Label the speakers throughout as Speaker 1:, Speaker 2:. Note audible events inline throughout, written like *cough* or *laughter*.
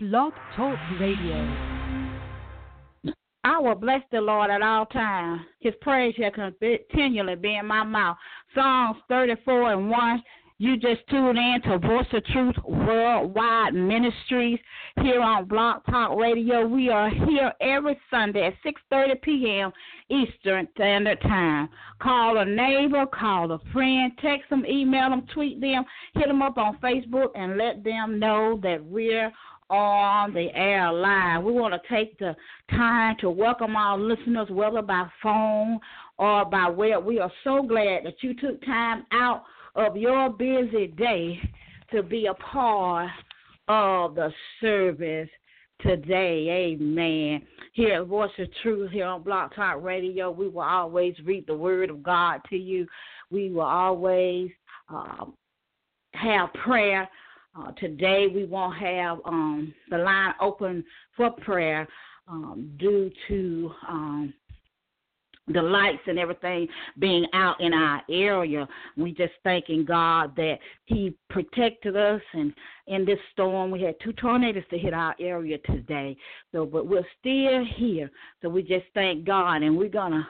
Speaker 1: Blog Talk Radio.
Speaker 2: I will bless the Lord at all times. His praise shall continually be in my mouth. Psalms 34 and 1. You just tune in to Voice of Truth Worldwide Ministries here on Blog Talk Radio. We are here every Sunday at 6:30 p.m. Eastern Standard Time. Call a neighbor, call a friend, text them, email them, tweet them, hit them up on Facebook, and let them know that we're on the air live. We want to take the time to welcome our listeners, whether by phone or by web. We are so glad that you took time out of your busy day to be a part of the service today. Amen. Here at Voice of Truth, here on Blog Talk Radio, we will always read the Word of God to you. We will always um, have prayer. Uh, today, we won't have um, the line open for prayer um, due to um, the lights and everything being out in our area. We just thanking God that He protected us and in this storm we had two tornadoes to hit our area today. So but we're still here. So we just thank God and we're gonna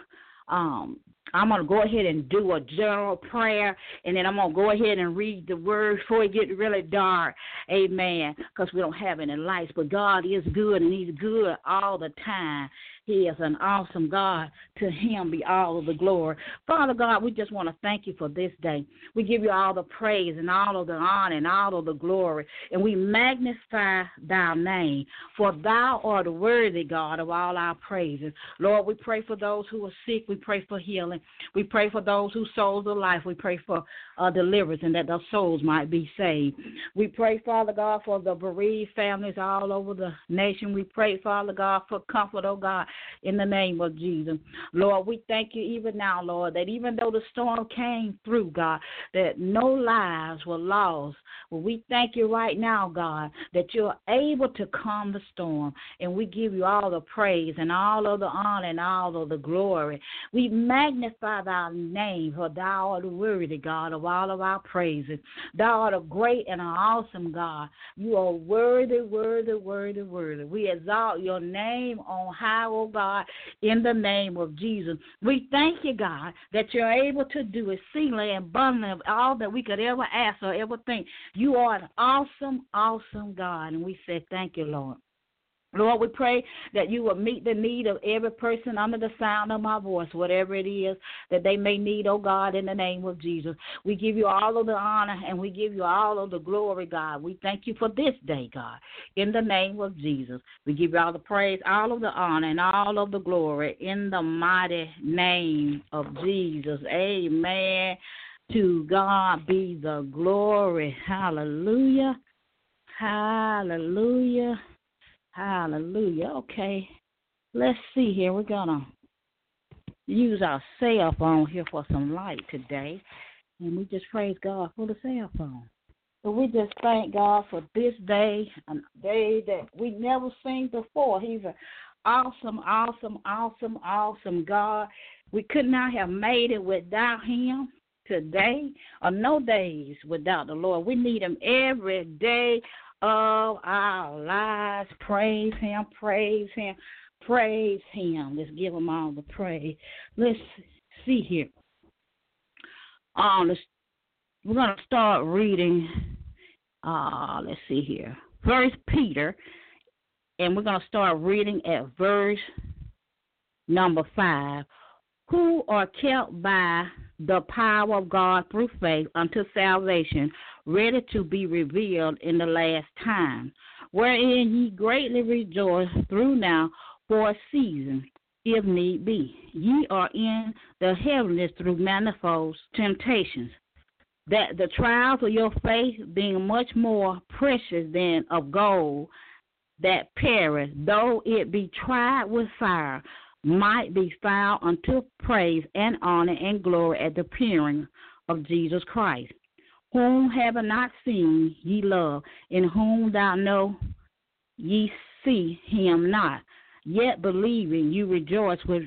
Speaker 2: um I'm going to go ahead and do a general prayer, and then I'm going to go ahead and read the word before it gets really dark. Amen. Because we don't have any lights, but God is good, and He's good all the time. He is an awesome God. To him be all of the glory. Father God, we just want to thank you for this day. We give you all the praise and all of the honor and all of the glory. And we magnify thy name. For thou art worthy God of all our praises. Lord, we pray for those who are sick. We pray for healing. We pray for those whose souls are life. We pray for uh, deliverance and that their souls might be saved. We pray, Father God, for the bereaved families all over the nation. We pray, Father God, for comfort, oh God, in the name of Jesus. Lord, we thank you even now, Lord, that even though the storm came through, God, that no lives were lost. Well, we thank you right now, God, that you're able to calm the storm. And we give you all the praise and all of the honor and all of the glory. We magnify thy name, for thou art worthy, God, of all of our praises. Thou art a great and an awesome God. You are worthy, worthy, worthy, worthy. We exalt your name on high, oh Oh, God, in the name of Jesus. We thank you, God, that you're able to do exceedingly abundantly of all that we could ever ask or ever think. You are an awesome, awesome God. And we say thank you, Lord. Lord, we pray that you will meet the need of every person under the sound of my voice, whatever it is that they may need, oh God, in the name of Jesus. We give you all of the honor and we give you all of the glory, God. We thank you for this day, God, in the name of Jesus. We give you all the praise, all of the honor, and all of the glory in the mighty name of Jesus. Amen. To God be the glory. Hallelujah. Hallelujah. Hallelujah. Okay. Let's see here. We're going to use our cell phone here for some light today. And we just praise God for the cell phone. So we just thank God for this day, a day that we never seen before. He's an awesome, awesome, awesome, awesome God. We could not have made it without Him today or no days without the Lord. We need Him every day of our lives. Praise Him, praise Him, praise Him. Let's give Him all the praise. Let's see here. Um, let's, we're going to start reading. Uh, let's see here. First Peter, and we're going to start reading at verse number five. Who are kept by the power of God through faith unto salvation, ready to be revealed in the last time, wherein ye greatly rejoice through now for a season, if need be. Ye are in the heaviness through manifold temptations, that the trials of your faith, being much more precious than of gold that perish, though it be tried with fire, might be found unto praise and honor and glory at the appearing of Jesus Christ whom have not seen ye love, in whom thou know ye see him not, yet believing you rejoice with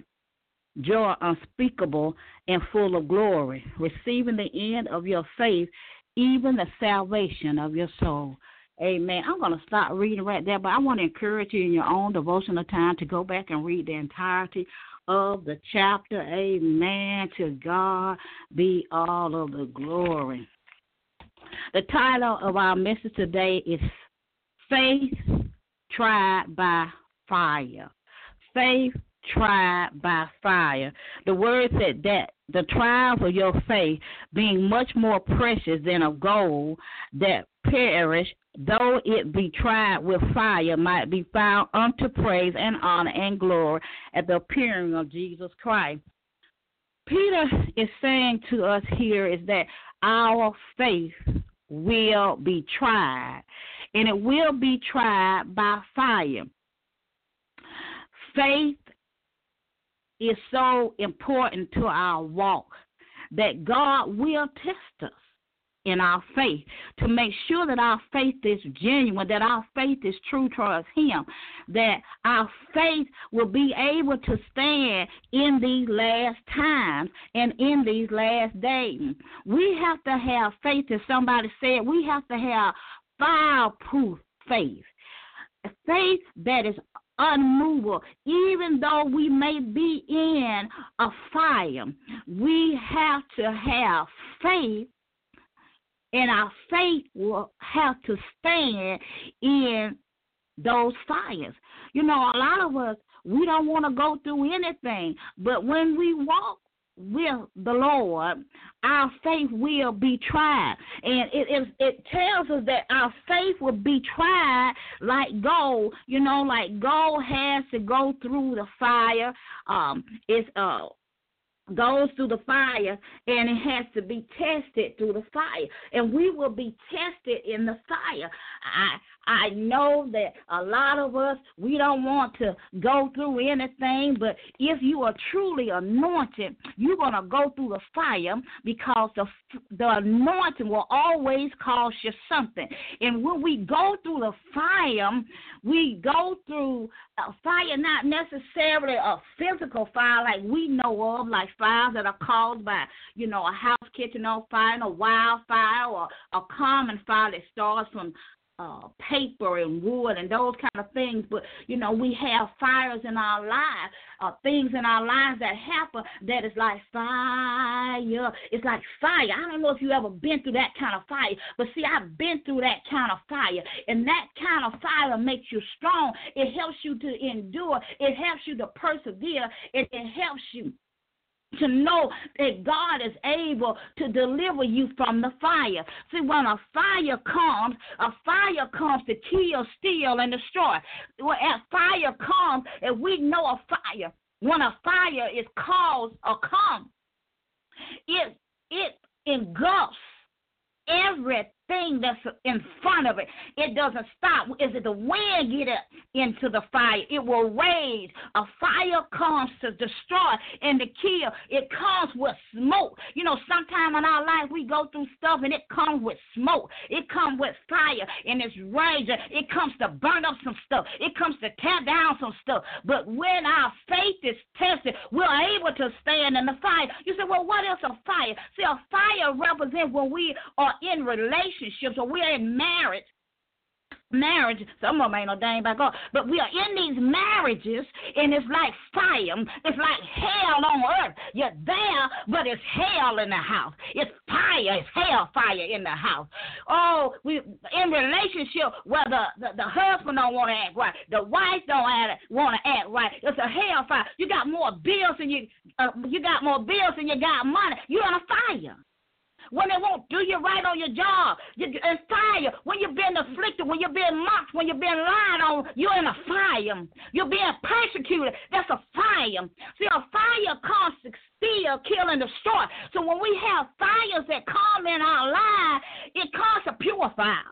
Speaker 2: joy unspeakable and full of glory, receiving the end of your faith, even the salvation of your soul. Amen. I'm going to stop reading right there, but I want to encourage you in your own devotional time to go back and read the entirety of the chapter. Amen. To God be all of the glory. The title of our message today is Faith Tried by Fire. Faith tried by fire. The word said that the trials of your faith, being much more precious than of gold that perish, though it be tried with fire, might be found unto praise and honor and glory at the appearing of Jesus Christ. Peter is saying to us here is that our faith will be tried, and it will be tried by fire. Faith is so important to our walk that God will test us in our faith to make sure that our faith is genuine, that our faith is true towards Him, that our faith will be able to stand in these last times and in these last days. We have to have faith, as somebody said, we have to have fireproof faith. Faith that is unmovable. Even though we may be in a fire, we have to have faith, and our faith will have to stand in those fires. You know, a lot of us, we don't want to go through anything, but when we walk with the Lord, our faith will be tried. And it, it, it tells us that our faith will be tried like gold. You know, like gold has to go through the fire. Um, it's uh goes through the fire and it has to be tested through the fire. And we will be tested in the fire. I I know that a lot of us, we don't want to go through anything, but if you are truly anointed, you're going to go through the fire because the, the anointing will always cost you something. And when we go through the fire, we go through a fire, not necessarily a physical fire like we know of, like fires that are caused by, you know, a house kitchen on fire, a wildfire, or a common fire that starts from uh, paper and wood and those kind of things. But you know, we have fires in our lives, uh, things in our lives that happen that is like fire. It's like fire. I don't know if you ever been through that kind of fire, but see, I've been through that kind of fire, and that kind of fire makes you strong. It helps you to endure. It helps you to persevere. It, it helps you to know that God is able to deliver you from the fire. See, when a fire comes, a fire comes to kill, steal, and destroy. When a fire comes, and we know a fire, when a fire is caused or comes, it it engulfs everything that's in front of it. It doesn't stop. Is it the wind get it into the fire? It will rage. A fire comes to destroy and to kill. It comes with smoke. You know, sometime in our life we go through stuff and it comes with smoke. It comes with fire and it's raging. It comes to burn up some stuff. It comes to tear down some stuff. But when our faith is tested, we're able to stand in the fire. You say, well, what is a fire? See, a fire represents when we are in relationships or we're in marriage marriage. Some of them ain't dang by God. But we are in these marriages, and it's like fire. It's like hell on earth. You're there, but it's hell in the house. It's fire. It's hell fire in the house. Oh, we in relationship where the, the, the husband don't want to act right, the wife don't want to act right. It's a hell fire. You got more bills and you uh, you got more bills and you got money. You're on a fire when they won't do you right on your job, and fire, when you're being afflicted, when you're being mocked, when you're being lied on, you're in a fire. You're being persecuted. That's a fire. See, a fire to steal, kill, and destroy. So when we have fires that come in our life, it comes to purify.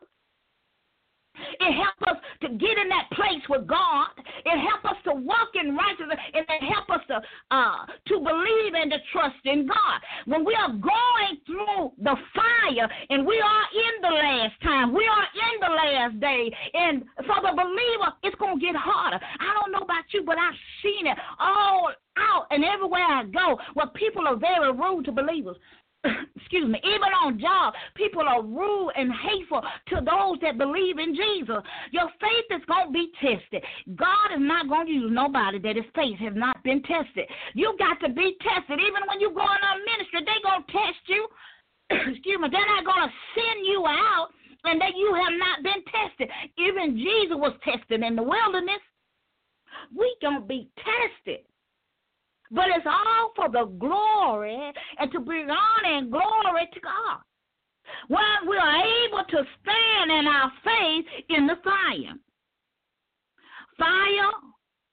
Speaker 2: It helps us to get in that place with God. It helps us to walk in righteousness, and it helps us to uh, to believe and to trust in God. When we are going through the fire, and we are in the last time, we are in the last day, and for the believer, it's gonna get harder. I don't know about you, but I've seen it all out and everywhere I go, where people are very rude to believers. *coughs* excuse me, even on job, people are rude and hateful to those that believe in Jesus. Your faith is going to be tested. God is not going to use nobody that his faith has not been tested. You got to be tested. Even when you go in a ministry, they going to test you. *coughs* excuse me, they're not going to send you out and that you have not been tested. Even Jesus was tested in the wilderness. We going to be tested. But it's all for the glory and to bring honor and glory to God. When we are able to stand in our faith in the fire. Fire,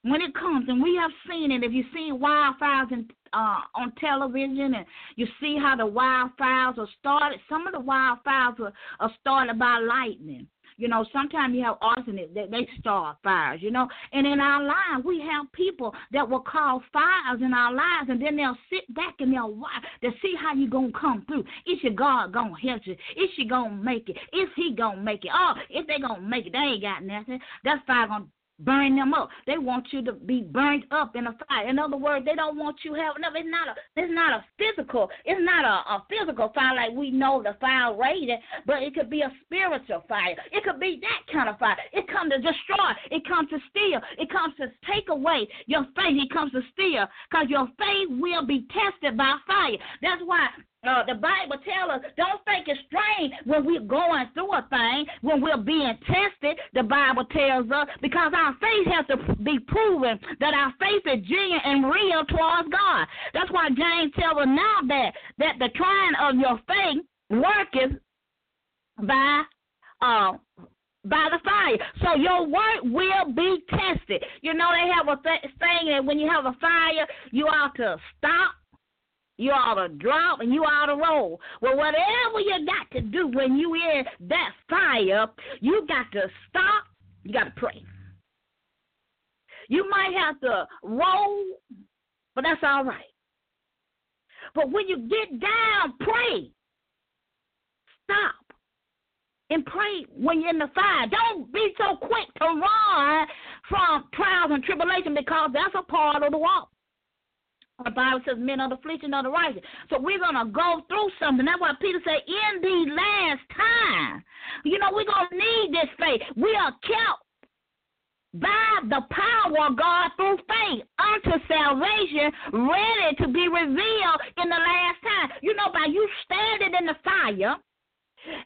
Speaker 2: when it comes, and we have seen it, if you've seen wildfires in, uh, on television and you see how the wildfires are started, some of the wildfires are, are started by lightning. You know, sometimes you have arsenic that they start fires, you know. And in our lives, we have people that will cause fires in our lives, and then they'll sit back and they'll watch to see how you going to come through. Is your God going to help you? Is she going to make it? Is he going to make it? Oh, if they going to make it, they ain't got nothing. That fire going to burn them up. They want you to be burned up in a fire. In other words, they don't want you having no. It's not a. It's not a physical. It's not a, a physical fire like we know the fire raging, but it could be a spiritual fire. It could be that kind of fire. It comes to destroy. It comes to steal. It comes to take away your faith. It comes to steal, because your faith will be tested by fire. That's why uh, the Bible tells us don't think it's strange when we're going through a thing, when we're being tested. The Bible tells us because our faith has to be proven that our faith is genuine and real towards God. That's why James tells us now that that the trying of your faith worketh by uh, by the fire. So your work will be tested. You know they have a th- saying that when you have a fire, you ought to stop you ought to drop and you ought to roll. Well, whatever you got to do when you in that fire, you got to stop. You got to pray. You might have to roll, but that's all right. But when you get down, pray. Stop and pray when you're in the fire. Don't be so quick to run from trials and tribulation because that's a part of the walk. The Bible says men are the affliction of the righteous. So we're gonna go through something. That's why Peter said, in the last time, you know, we're gonna need this faith. We are kept by the power of God through faith unto salvation, ready to be revealed in the last time. You know, by you standing in the fire,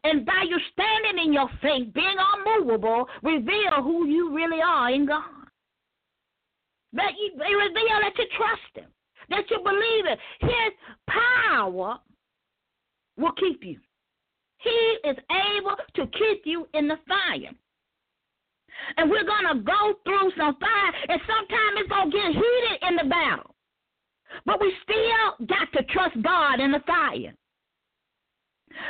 Speaker 2: and by you standing in your faith, being unmovable, reveal who you really are in God. That you reveal that you trust Him that you believe it. His power will keep you. He is able to keep you in the fire. And we're going to go through some fire, and sometimes it's going to get heated in the battle. But we still got to trust God in the fire.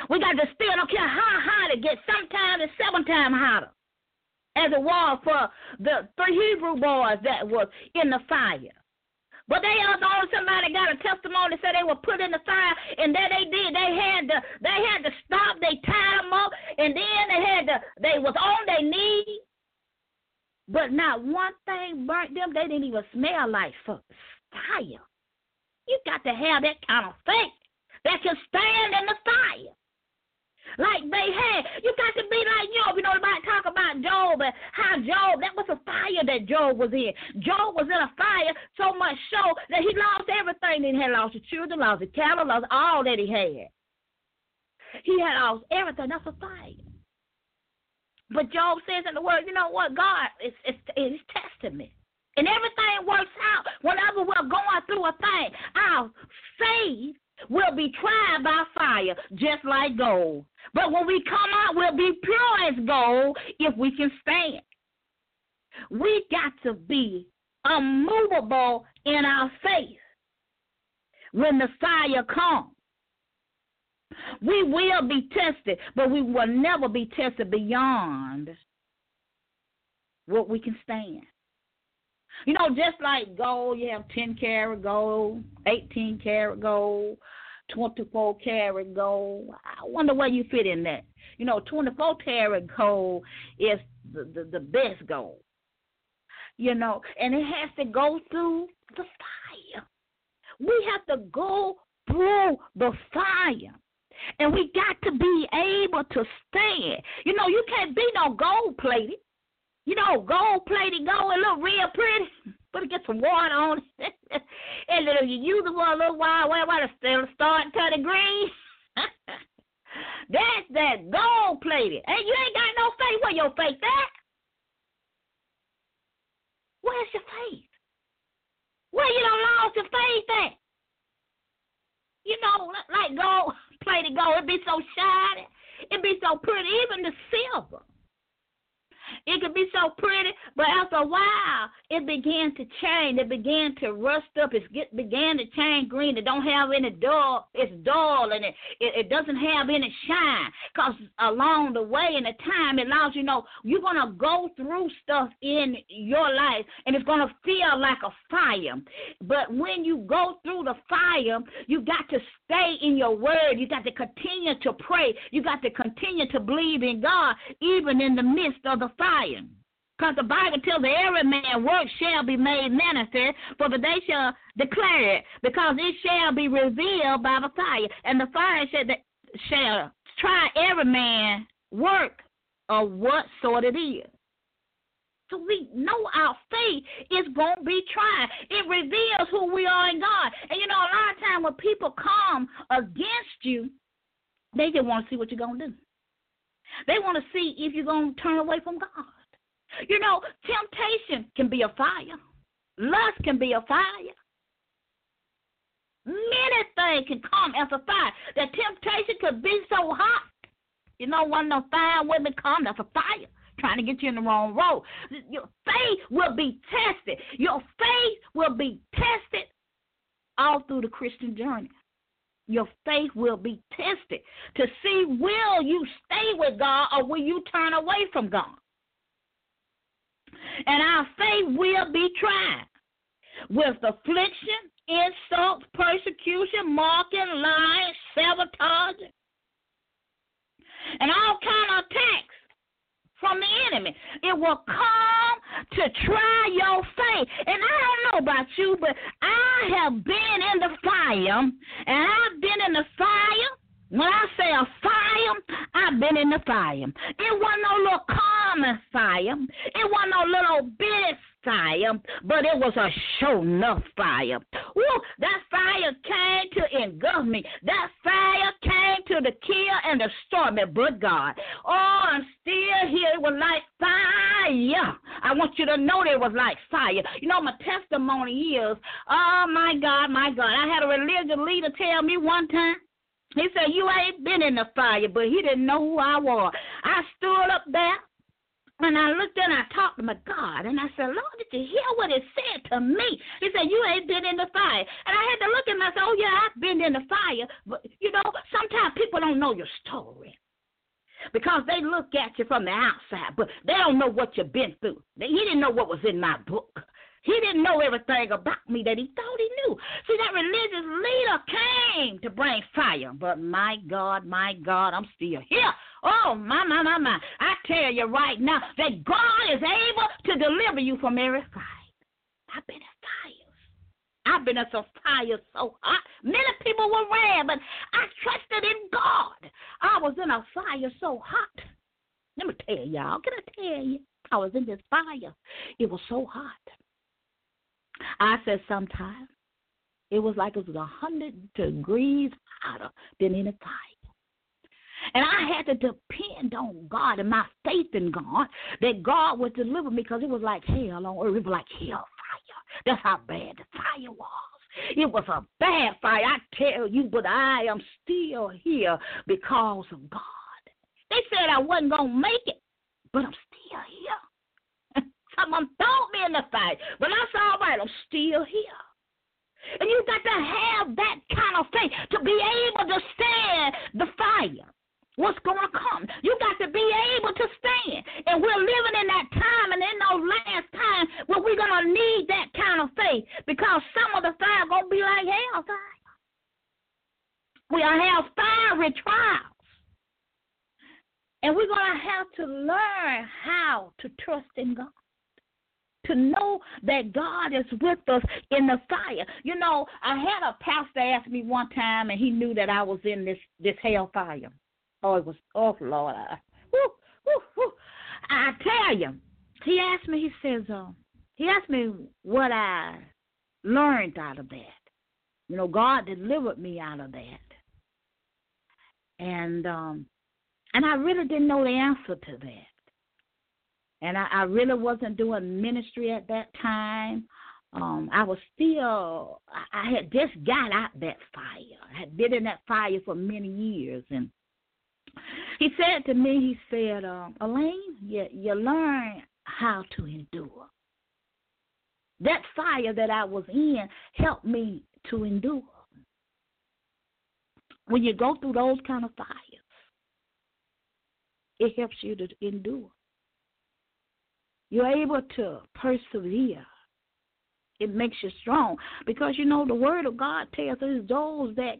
Speaker 2: We got to still, don't care how hot it gets, sometimes it's seven times hotter, as it was for the three Hebrew boys that was in the fire. But they also somebody got a testimony said they were put in the fire, and that they did. They had to they had to stop. They tied them up, and then they had to they was on their knees. But not one thing burnt them. They didn't even smell like fire. You got to have that kind of faith that can stand in the fire like they had. You got to be like Job. You know, about talk about Job and how Job, that was a fire that Job was in. Job was in a fire so much so that he lost everything. He had lost his children, lost his cattle, lost all that he had. He had lost everything. That's a fire. But Job says in the word, you know what? God is, is, is testing me. And everything works out whenever we're going through a thing. Our faith will be tried by fire, just like gold. But when we come out, we'll be pure as gold if we can stand. We got to be unmovable in our faith when the fire comes. We will be tested, but we will never be tested beyond what we can stand. You know, just like gold, you have 10 karat gold, 18 karat gold, 24 karat gold. I wonder where you fit in that. You know, 24 karat gold is the, the, the best gold. You know, and it has to go through the fire. We have to go through the fire. And we got to be able to stand. You know, you can't be no gold plated. You know, gold plated gold and look real pretty. *laughs* But get some water on it. *laughs* and then you use it for a little while, where while it's still starting to turn green. *laughs* That's that gold plated. And you ain't got no faith. Where your faith at? Where's your faith? Where you don't lost your faith at? You know, like gold, plated gold, it'd be so shiny. it'd be so pretty, even the silver. It could be so pretty, but after a while, it began to change. It began to rust up. It get, began to change green. It don't have any dull. It's dull, and it, it, it doesn't have any shine. Because along the way in the time, it allows you know you're going to go through stuff in your life, and it's going to feel like a fire. But when you go through the fire, you got to stay in your word. You got to continue to pray. You got to continue to believe in God, even in the midst of the fire. Because the Bible tells that every man work shall be made manifest, for the day shall declare it, because it shall be revealed by the fire. And the fire shall, shall try every man work of what sort it is. So we know our faith is going to be tried. It reveals who we are in God. And you know, a lot of times when people come against you, they just want to see what you're going to do. They want to see if you're going to turn away from God. You know, temptation can be a fire, lust can be a fire. Many things can come as a fire. The temptation could be so hot. You know, when the fire women come, that's a fire trying to get you in the wrong road. Your faith will be tested. Your faith will be tested all through the Christian journey your faith will be tested to see will you stay with God or will you turn away from God. And our faith will be tried with affliction, insults, persecution, mocking, lying, sabotage, and all kind of attacks from the enemy. It will come to try your faith. And I don't know about you, but I have been in the fire, and I've been in the fire. When I say a fire, I've been in the fire. It wasn't no little common fire. It wasn't no little bit fire, but it was a show enough fire. Woo, that fire came to engulf me. That fire came to the kill and destroy me, but God. Oh, I'm still here. It was like fire. I want you to know that it was like fire. You know, my testimony is, oh my God, my God. I had a religious leader tell me one time. He said, You ain't been in the fire, but he didn't know who I was. I stood up there and I looked and I talked to my God, and I said, Lord, did you hear what it said to me? He said, You ain't been in the fire. And I had to look at him and I said, Oh, yeah, I've been in the fire. But, you know, sometimes people don't know your story because they look at you from the outside, but they don't know what you've been through. He didn't know what was in my book. He didn't know everything about me that he thought he knew. See, that religious leader came to bring fire, but my God, my God, I'm still here. Oh, my, my, my, my. Tell you right now that God is able to deliver you from every fire. I've been in fires. I've been in some fires so hot. Many people were ran, but I trusted in God. I was in a fire so hot. Let me tell y'all. Can I tell you? I was in this fire. It was so hot. I said sometimes it was like it was a hundred degrees hotter than in a fire. And I had to depend on God and my faith in God that God would deliver me because it was like hell on earth. It was like hell fire. That's how bad the fire was. It was a bad fire, I tell you, but I am still here because of God. They said I wasn't going to make it, but I'm still here. *laughs* Someone throw me in the fight. But that's all right. I'm still here. And you got to have that kind of faith to be able to stand the fire. What's going to come? You got to be able to stand. And we're living in that time and in those last times where we're going to need that kind of faith because some of the fire going to be like hell fire. We'll have fiery trials. And we're going to have to learn how to trust in God to know that God is with us in the fire. You know, I had a pastor ask me one time, and he knew that I was in this this hellfire. Oh, it was oh Lord, I, whoo, whoo, whoo. I tell you, he asked me. He says, uh, he asked me what I learned out of that. You know, God delivered me out of that, and um, and I really didn't know the answer to that. And I, I really wasn't doing ministry at that time. Um, I was still, I, I had just got out that fire. I had been in that fire for many years. And he said to me, he said, um, Elaine, you, you learn how to endure. That fire that I was in helped me to endure. When you go through those kind of fires, it helps you to endure. You're able to persevere. It makes you strong because you know the Word of God tells us those that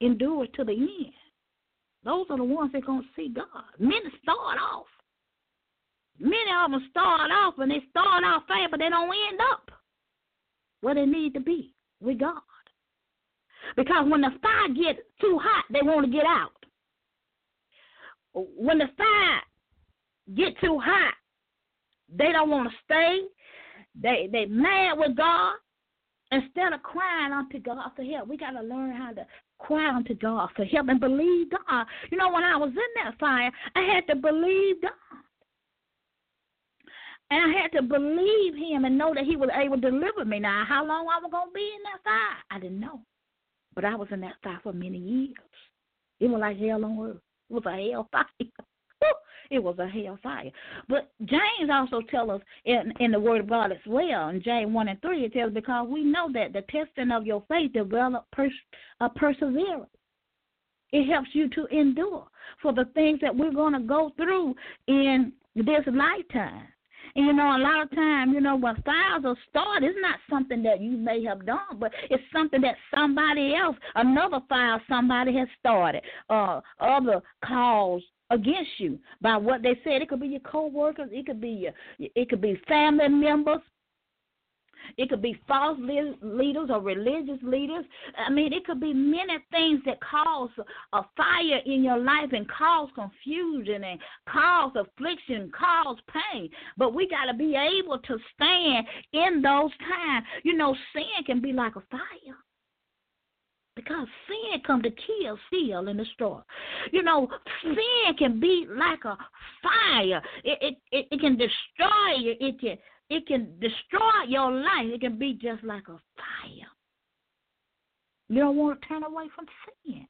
Speaker 2: endure to the end. Those are the ones that are gonna see God. Many start off. Many of them start off and they start off fast, but they don't end up where they need to be with God. Because when the fire gets too hot, they want to get out. When the fire get too hot, they don't want to stay. They they mad with God. Instead of crying unto God for help, we got to learn how to cry unto God for help and believe God. You know, when I was in that fire, I had to believe God. And I had to believe him and know that he was able to deliver me. Now, how long I was going to be in that fire, I didn't know. But I was in that fire for many years. It was like hell on earth. It was a hell fire. It was a hellfire. But James also tells us in, in the Word of God as well, in James 1 and 3, it tells because we know that the testing of your faith develop pers- a perseverance. It helps you to endure for the things that we're going to go through in this lifetime. And you know, a lot of time, you know, when fires are started, it's not something that you may have done, but it's something that somebody else, another fire somebody has started, uh, other cause against you by what they said. It could be your coworkers, it could be your, it could be family members, it could be false leaders or religious leaders. I mean, it could be many things that cause a fire in your life and cause confusion and cause affliction, cause pain. But we got to be able to stand in those times. You know, sin can be like a fire. Because sin come to kill, steal, and destroy. You know, sin can be like a fire. It it, it, it can destroy you. It can it can destroy your life. It can be just like a fire. You don't want to turn away from sin.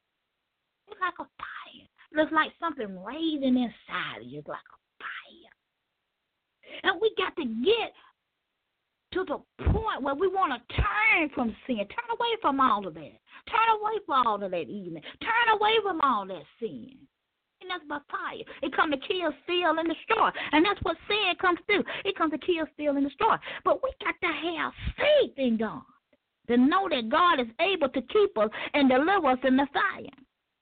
Speaker 2: It's like a fire. It's like something raising inside of you. It's like a fire. And we got to get to the point where we want to turn from sin, turn away from all of that, turn away from all of that evil, turn away from all that sin. And that's by fire. It comes to kill, steal, and destroy. And that's what sin comes to. It comes to kill, steal, and destroy. But we got to have faith in God to know that God is able to keep us and deliver us in the fire.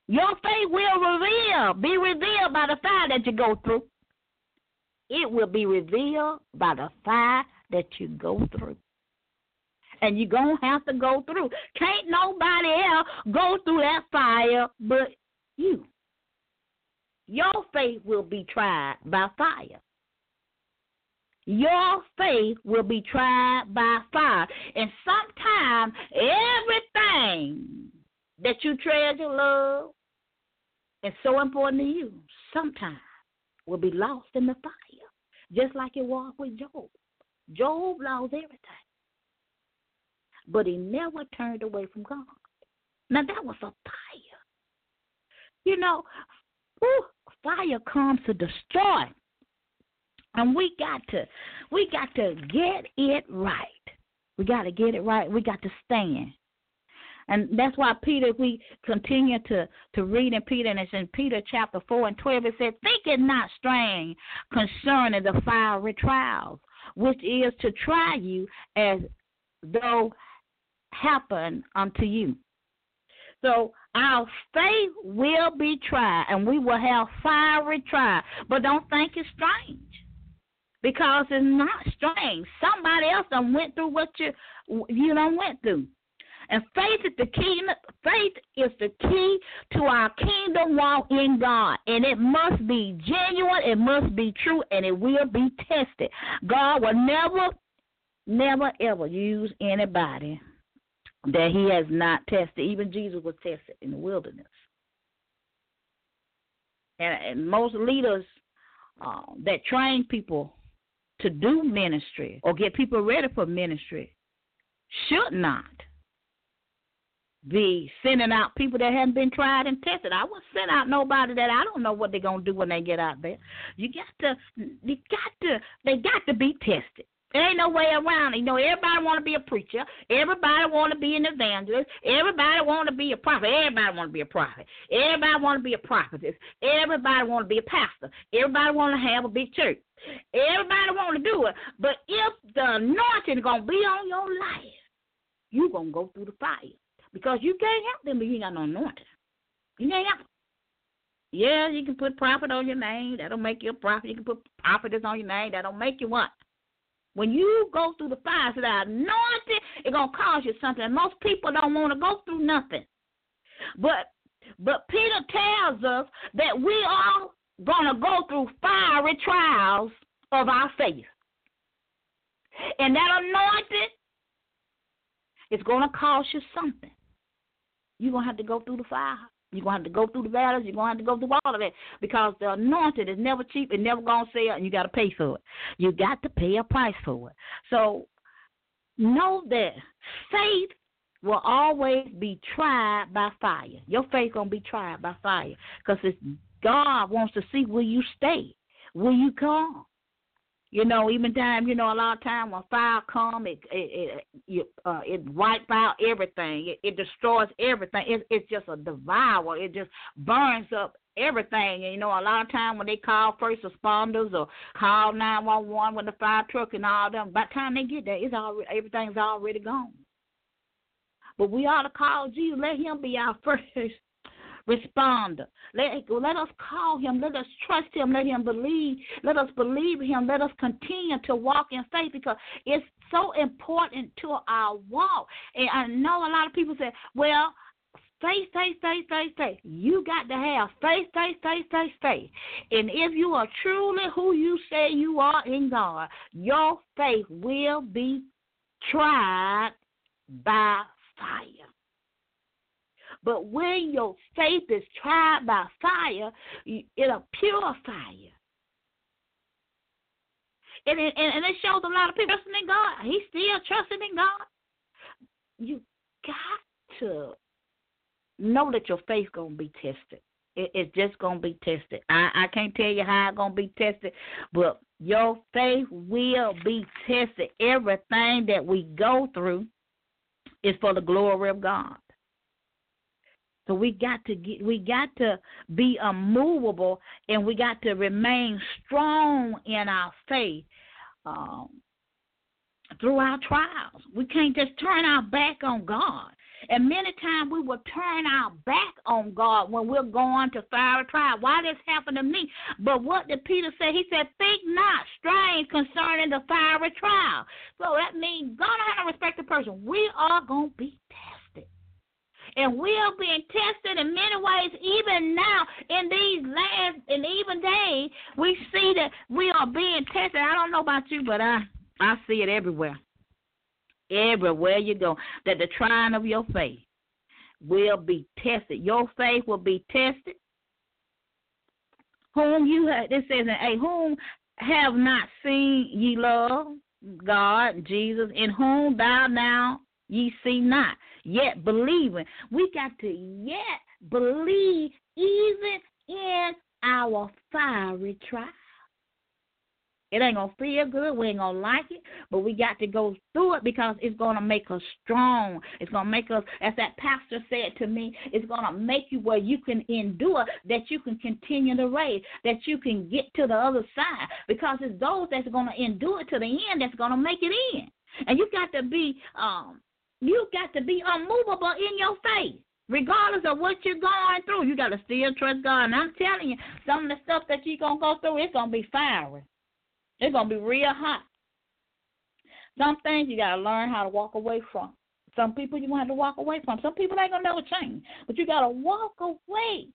Speaker 2: Your faith will reveal, be revealed by the fire that you go through. It will be revealed by the fire that you go through. And you're going to have to go through. Can't nobody else go through that fire but you. Your faith will be tried by fire. Your faith will be tried by fire. And sometimes everything that you treasure, love, is so important to you, sometimes will be lost in the fire. Just like it was with Job. Job lost everything. But he never turned away from God. Now that was a fire. You know, whew, fire comes to destroy. And we got to we got to get it right. We got to get it right. We got to stand. And that's why Peter, we continue to, to read in Peter, and it's in Peter chapter 4 and 12, it said, Think it not strange concerning the fiery trials, which is to try you as though happen unto you. So our faith will be tried, and we will have fiery trial. But don't think it's strange. because it's not strange. Somebody else done went through what you you done went through. And faith is the key. Faith is the key to our kingdom walk in God, and it must be genuine. It must be true, and it will be tested. God will never, never, ever use anybody that He has not tested. Even Jesus was tested in the wilderness, and, and most leaders uh, that train people to do ministry or get people ready for ministry should not be sending out people that haven't been tried and tested. I won't send out nobody that I don't know what they're gonna do when they get out there. You got to, you got to, they got to be tested. There ain't no way around it. You know, everybody want to be a preacher. Everybody want to be an evangelist. Everybody want to be a prophet. Everybody want to be a prophet. Everybody want to be a prophetess. Everybody want to be a pastor. Everybody want to have a big church. Everybody want to do it. But if the anointing gonna be on your life, you gonna go through the fire because you can't help them, but you got no anointing. You can't help them. Yeah, you can put prophet on your name. That'll make you a prophet. You can put prophetess on your name. That'll make you what? When you go through the fire, so that anointing, it's gonna cause you something. most people don't want to go through nothing. But but Peter tells us that we are gonna go through fiery trials of our faith. And that anointing is gonna cost you something. You're gonna have to go through the fire. You're going to have to go through the battles. You're going to have to go through all of that because the anointed is never cheap. It's never going to sell, and you got to pay for it. You got to pay a price for it. So know that faith will always be tried by fire. Your faith going to be tried by fire because God wants to see will you stay, will you come. You know, even time, you know, a lot of time when fire come, it it it, uh, it wipes out everything. It, it destroys everything. It, it's just a devour. It just burns up everything. And you know, a lot of time when they call first responders or call nine one one with the fire truck and all them, by the time they get there, it's already everything's already gone. But we ought to call Jesus. Let Him be our *laughs* first responder. Let, let us call him. Let us trust him. Let him believe. Let us believe him. Let us continue to walk in faith because it's so important to our walk. And I know a lot of people say, well, faith, faith, faith, faith, faith. You got to have faith, faith, faith, faith, faith. And if you are truly who you say you are in God, your faith will be tried by fire. But when your faith is tried by fire, it'll purify you. And it, and it shows a lot of people trusting in God. He's still trusting in God. You got to know that your faith's gonna be tested. It, it's just gonna be tested. I, I can't tell you how it's gonna be tested, but your faith will be tested. Everything that we go through is for the glory of God. So we got to get, we got to be unmovable, and we got to remain strong in our faith um, through our trials. We can't just turn our back on God. And many times we will turn our back on God when we're going to fire a trial. Why this happened to me? But what did Peter say? He said, Think not strange concerning the fiery trial. So that means God don't have to respect the person. We are going to be tested and we are being tested in many ways even now in these last and even days we see that we are being tested. I don't know about you but i i see it everywhere. Everywhere you go that the trying of your faith will be tested. Your faith will be tested. Whom you have this says "A whom have not seen ye love god jesus in whom thou now ye see not yet believing. We got to yet believe even in our fiery trial. It ain't gonna feel good. We ain't gonna like it, but we got to go through it because it's gonna make us strong. It's gonna make us, as that pastor said to me, it's gonna make you where you can endure, that you can continue the race, that you can get to the other side. Because it's those that's gonna endure to the end that's gonna make it in. And you got to be um you got to be unmovable in your faith. Regardless of what you're going through, you got to still trust God. And I'm telling you, some of the stuff that you're going to go through, it's going to be fiery. It's gonna be real hot. Some things you gotta learn how to walk away from. Some people you want to walk away from. Some people ain't gonna never change, but you gotta walk away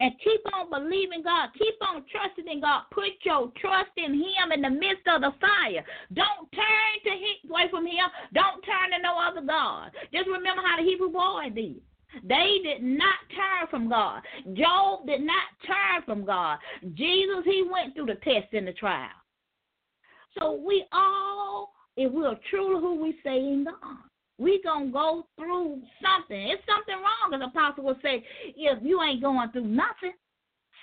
Speaker 2: and keep on believing God. Keep on trusting in God. Put your trust in Him in the midst of the fire. Don't turn to him, away from Him. Don't turn to no other God. Just remember how the Hebrew boy did. They did not turn from God. Job did not turn from God. Jesus, he went through the test and the trial. So we all, if we're truly who we say in God, we gonna go through something. It's something wrong, as Apostle would say, if you ain't going through nothing.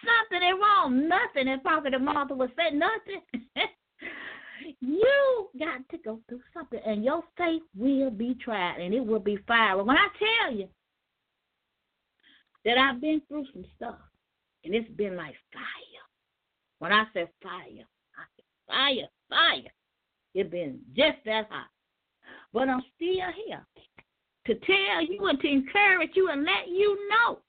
Speaker 2: Something is wrong. Nothing. And Prophet Martha would say nothing. *laughs* you got to go through something, and your faith will be tried, and it will be fire. When I tell you that I've been through some stuff, and it's been like fire. When I say fire, I say fire, fire. It's been just that hot. But I'm still here to tell you and to encourage you and let you know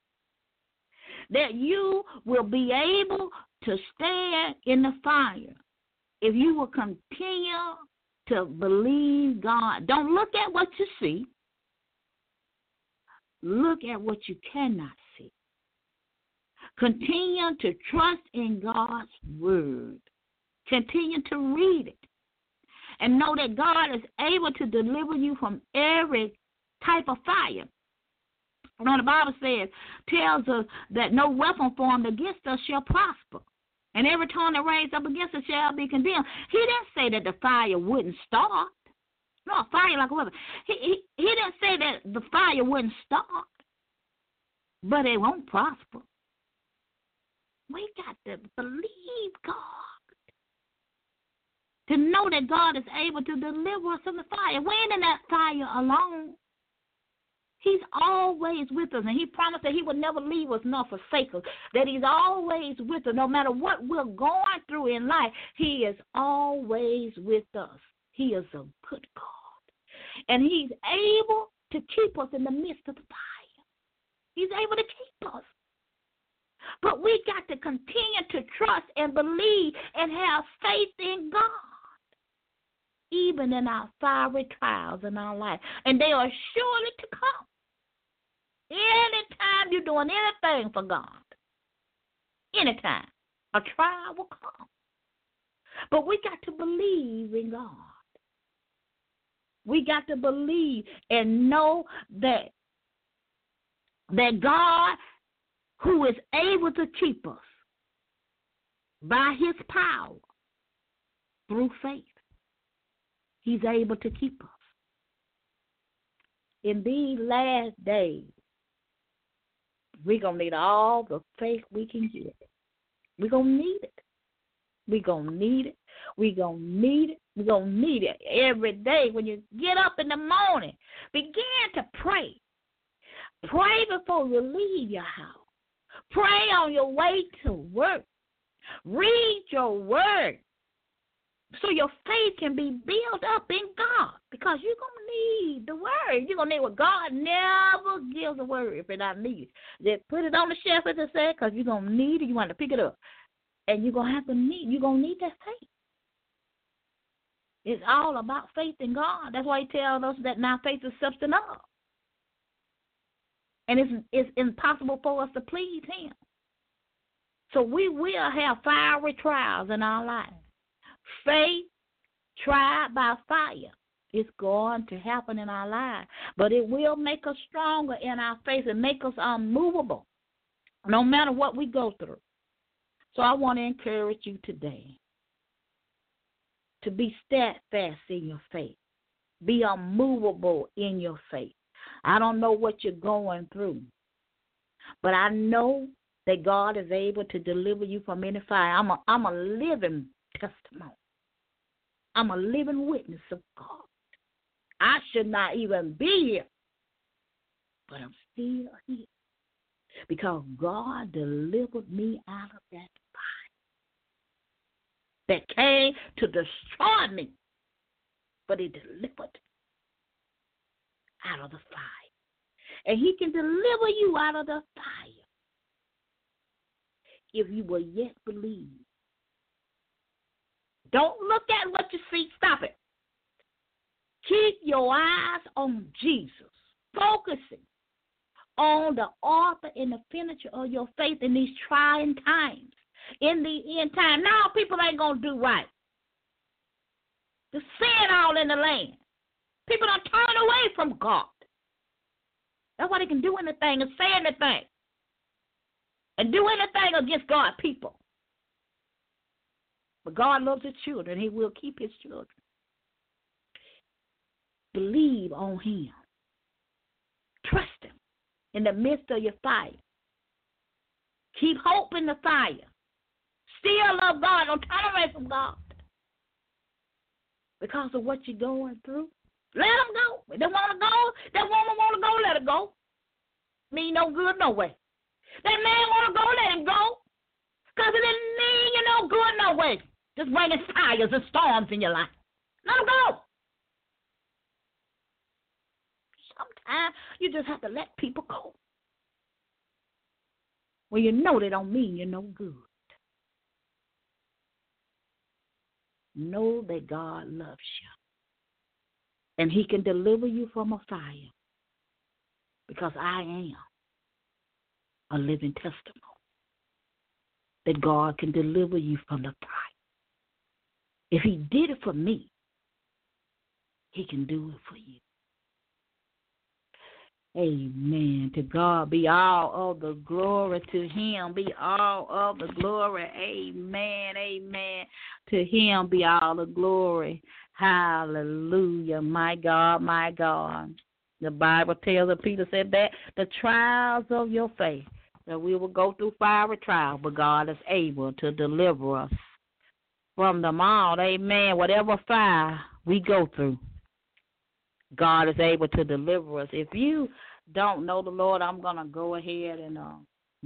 Speaker 2: that you will be able to stand in the fire if you will continue to believe God. Don't look at what you see, look at what you cannot see. Continue to trust in God's word. Continue to read it and know that God is able to deliver you from every type of fire. Know, the Bible says, tells us that no weapon formed against us shall prosper. And every tongue that raised up against us shall be condemned. He didn't say that the fire wouldn't start. No, fire like a weapon. He, he, he didn't say that the fire wouldn't start, but it won't prosper. We got to believe God to know that God is able to deliver us from the fire. We ain't in that fire alone. He's always with us, and He promised that He would never leave us nor forsake us. That He's always with us, no matter what we're going through in life. He is always with us. He is a good God, and He's able to keep us in the midst of the fire. He's able to keep us. But we got to continue to trust and believe and have faith in God even in our fiery trials in our life. And they are surely to come. Anytime you're doing anything for God, anytime, a trial will come. But we got to believe in God. We got to believe and know that that God who is able to keep us by his power through faith. He's able to keep us. In these last days, we're going to need all the faith we can get. We're going to need it. We're going to need it. We're going to need it. We're going to need it every day. When you get up in the morning, begin to pray. Pray before you leave your house. Pray on your way to work. Read your word so your faith can be built up in God because you're going to need the word. You're going to need what God never gives a word if it not needed. Just put it on the shelf, as I said, because you're going to need it. You want to pick it up. And you're going to have to need, you're going to need that faith. It's all about faith in God. That's why he tells us that now faith is substance of. And it's, it's impossible for us to please him. So we will have fiery trials in our lives. Faith tried by fire is going to happen in our lives, but it will make us stronger in our faith and make us unmovable no matter what we go through. So I want to encourage you today to be steadfast in your faith, be unmovable in your faith. I don't know what you're going through, but I know that God is able to deliver you from any fire. I'm a, I'm a living testimony. I'm a living witness of God. I should not even be here, but I'm still here because God delivered me out of that fire that came to destroy me, but He delivered out of the fire. And He can deliver you out of the fire if you will yet believe Don't look at what you see. Stop it. Keep your eyes on Jesus, focusing on the author and the finisher of your faith in these trying times. In the end time, now people ain't gonna do right. The sin all in the land. People don't turn away from God. That's why they can do anything and say anything and do anything against God people. But God loves his children. He will keep his children. Believe on him. Trust him in the midst of your fire. Keep hope in the fire. Still love God. Don't away from God. Because of what you're going through. Let them go. If they want to go, that woman want to go, let her go. Mean no good no way. That man want to go, let him go. Because it didn't mean you no good no way. Just bringing fires and storms in your life. Let him go. Sometimes you just have to let people go. Well, you know they don't mean you're no good. Know that God loves you. And He can deliver you from a fire. Because I am a living testimony that God can deliver you from the fire. If He did it for me, He can do it for you. Amen. To God be all of the glory. To Him be all of the glory. Amen. Amen. To Him be all the glory. Hallelujah. My God, my God. The Bible tells us, Peter said that the trials of your faith, that we will go through fiery trials, but God is able to deliver us from them all. Amen. Whatever fire we go through, God is able to deliver us. If you don't know the Lord, I'm going to go ahead and uh,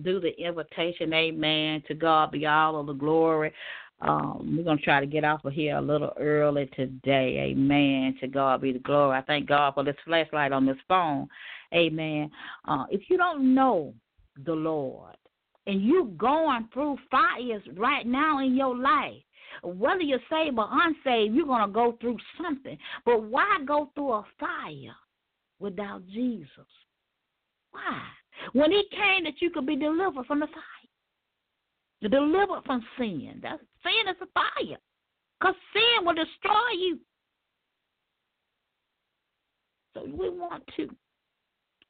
Speaker 2: do the invitation. Amen. To God be all of the glory. Um, we're going to try to get off of here a little early today. Amen. To God be the glory. I thank God for this flashlight on this phone. Amen. Uh, if you don't know the Lord and you're going through fires right now in your life, whether you're saved or unsaved, you're going to go through something. But why go through a fire without Jesus? Why? When he came that you could be delivered from the fire. Delivered from sin. That sin is a fire. Because sin will destroy you. So we want to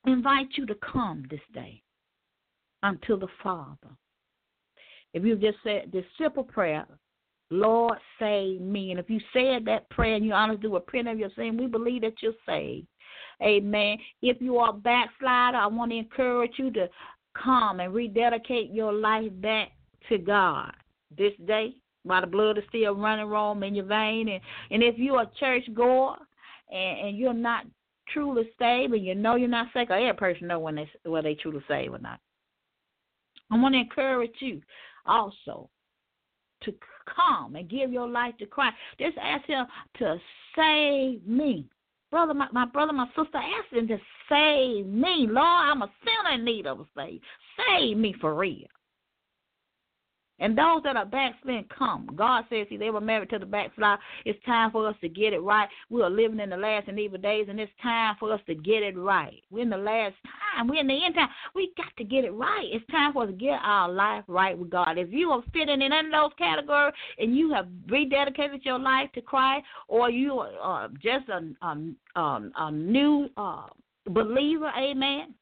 Speaker 2: invite you to come this day unto the Father. If you just said this simple prayer, Lord, save me. And if you said that prayer and you honestly repent of your sin, we believe that you're saved. Amen. If you are a backslider, I want to encourage you to come and rededicate your life back to God this day while the blood is still running warm in your vein. And, and if you're a church goer and, and you're not truly saved and you know you're not saved, every person know when they whether they truly saved or not. I want to encourage you also to come and give your life to Christ. Just ask Him to save me. Brother, my, my brother, my sister, ask Him to save me. Lord, I'm a sinner in need of a save. Save me for real. And those that are backsliding come. God says, see, they were married to the backslide. It's time for us to get it right. We are living in the last and evil days, and it's time for us to get it right. We're in the last time. We're in the end time. We got to get it right. It's time for us to get our life right with God. If you are fitting in any of those categories and you have rededicated your life to Christ, or you are uh, just a, a, a, a new uh, believer, amen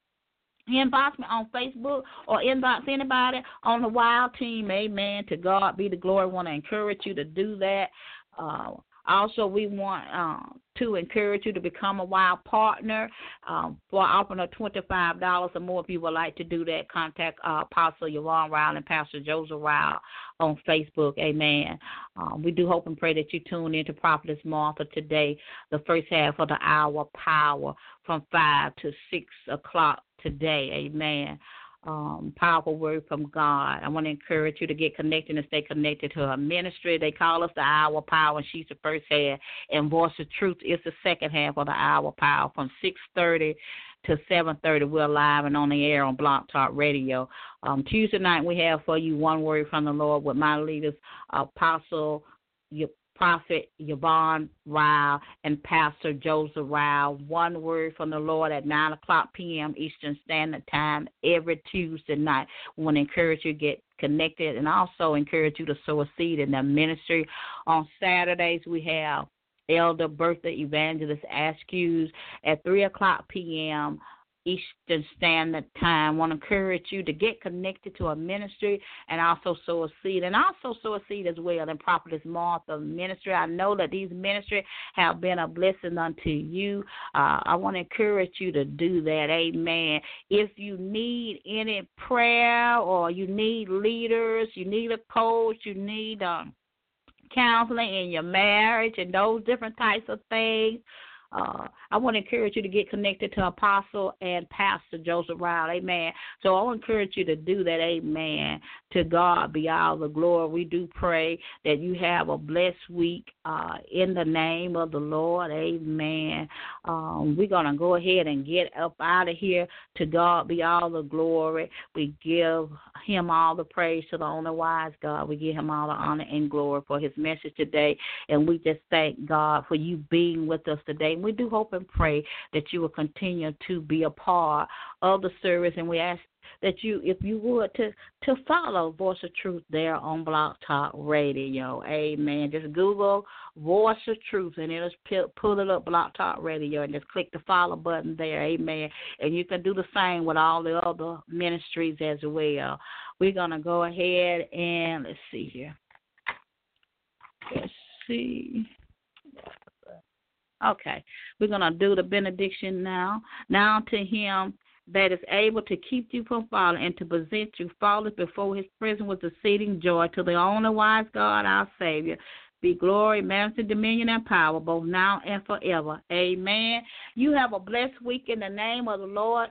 Speaker 2: Inbox me on Facebook or inbox anybody on the Wild Team. Amen. To God be the glory. I want to encourage you to do that. Uh, also, we want uh, to encourage you to become a wild partner um, for offering of $25 or more. If you would like to do that, contact uh, Apostle Yvonne Ryle and Pastor Joseph Ryle on Facebook. Amen. Um, we do hope and pray that you tune in to Prophetess Martha today, the first half of the hour power from 5 to 6 o'clock today. Amen. Um, powerful word from God. I want to encourage you to get connected and stay connected to her ministry. They call us the Hour Power, and she's the first half, and Voice of Truth is the second half of the Hour Power from 6:30 to 7:30. We're live and on the air on Blog Talk Radio. Um, Tuesday night we have for you one word from the Lord with my leaders, Apostle Prophet Yvonne Ryle and Pastor Joseph Ryle. One word from the Lord at 9 o'clock p.m. Eastern Standard Time every Tuesday night. We want to encourage you to get connected and also encourage you to sow a seed in the ministry. On Saturdays, we have Elder Bertha Evangelist Askews at 3 o'clock p.m. Eastern Standard Time. Want to encourage you to get connected to a ministry and also sow a seed, and also sow a seed as well in Prophetess Martha Ministry. I know that these ministries have been a blessing unto you. Uh, I want to encourage you to do that. Amen. If you need any prayer or you need leaders, you need a coach, you need um, counseling in your marriage and those different types of things. Uh, I want to encourage you to get connected to Apostle and Pastor Joseph Ryle. Amen. So I want to encourage you to do that. Amen. To God be all the glory. We do pray that you have a blessed week uh, in the name of the Lord. Amen. Um, we're going to go ahead and get up out of here. To God be all the glory. We give him all the praise to the only wise God. We give him all the honor and glory for his message today. And we just thank God for you being with us today. We do hope and pray that you will continue to be a part of the service. And we ask that you, if you would, to to follow Voice of Truth there on Blog Talk Radio. Amen. Just Google Voice of Truth and it'll pull it up Blog Talk Radio and just click the follow button there. Amen. And you can do the same with all the other ministries as well. We're gonna go ahead and let's see here. Let's see. Okay, we're going to do the benediction now. Now to him that is able to keep you from falling and to present you faultless before his presence with exceeding joy to the only wise God, our Savior. Be glory, majesty, dominion, and power, both now and forever. Amen. You have a blessed week in the name of the Lord.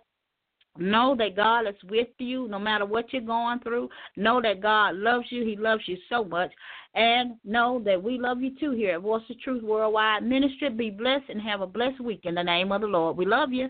Speaker 2: Know that God is with you no matter what you're going through. Know that God loves you. He loves you so much. And know that we love you too here at Voice of Truth Worldwide Ministry. Be blessed and have a blessed week in the name of the Lord. We love you.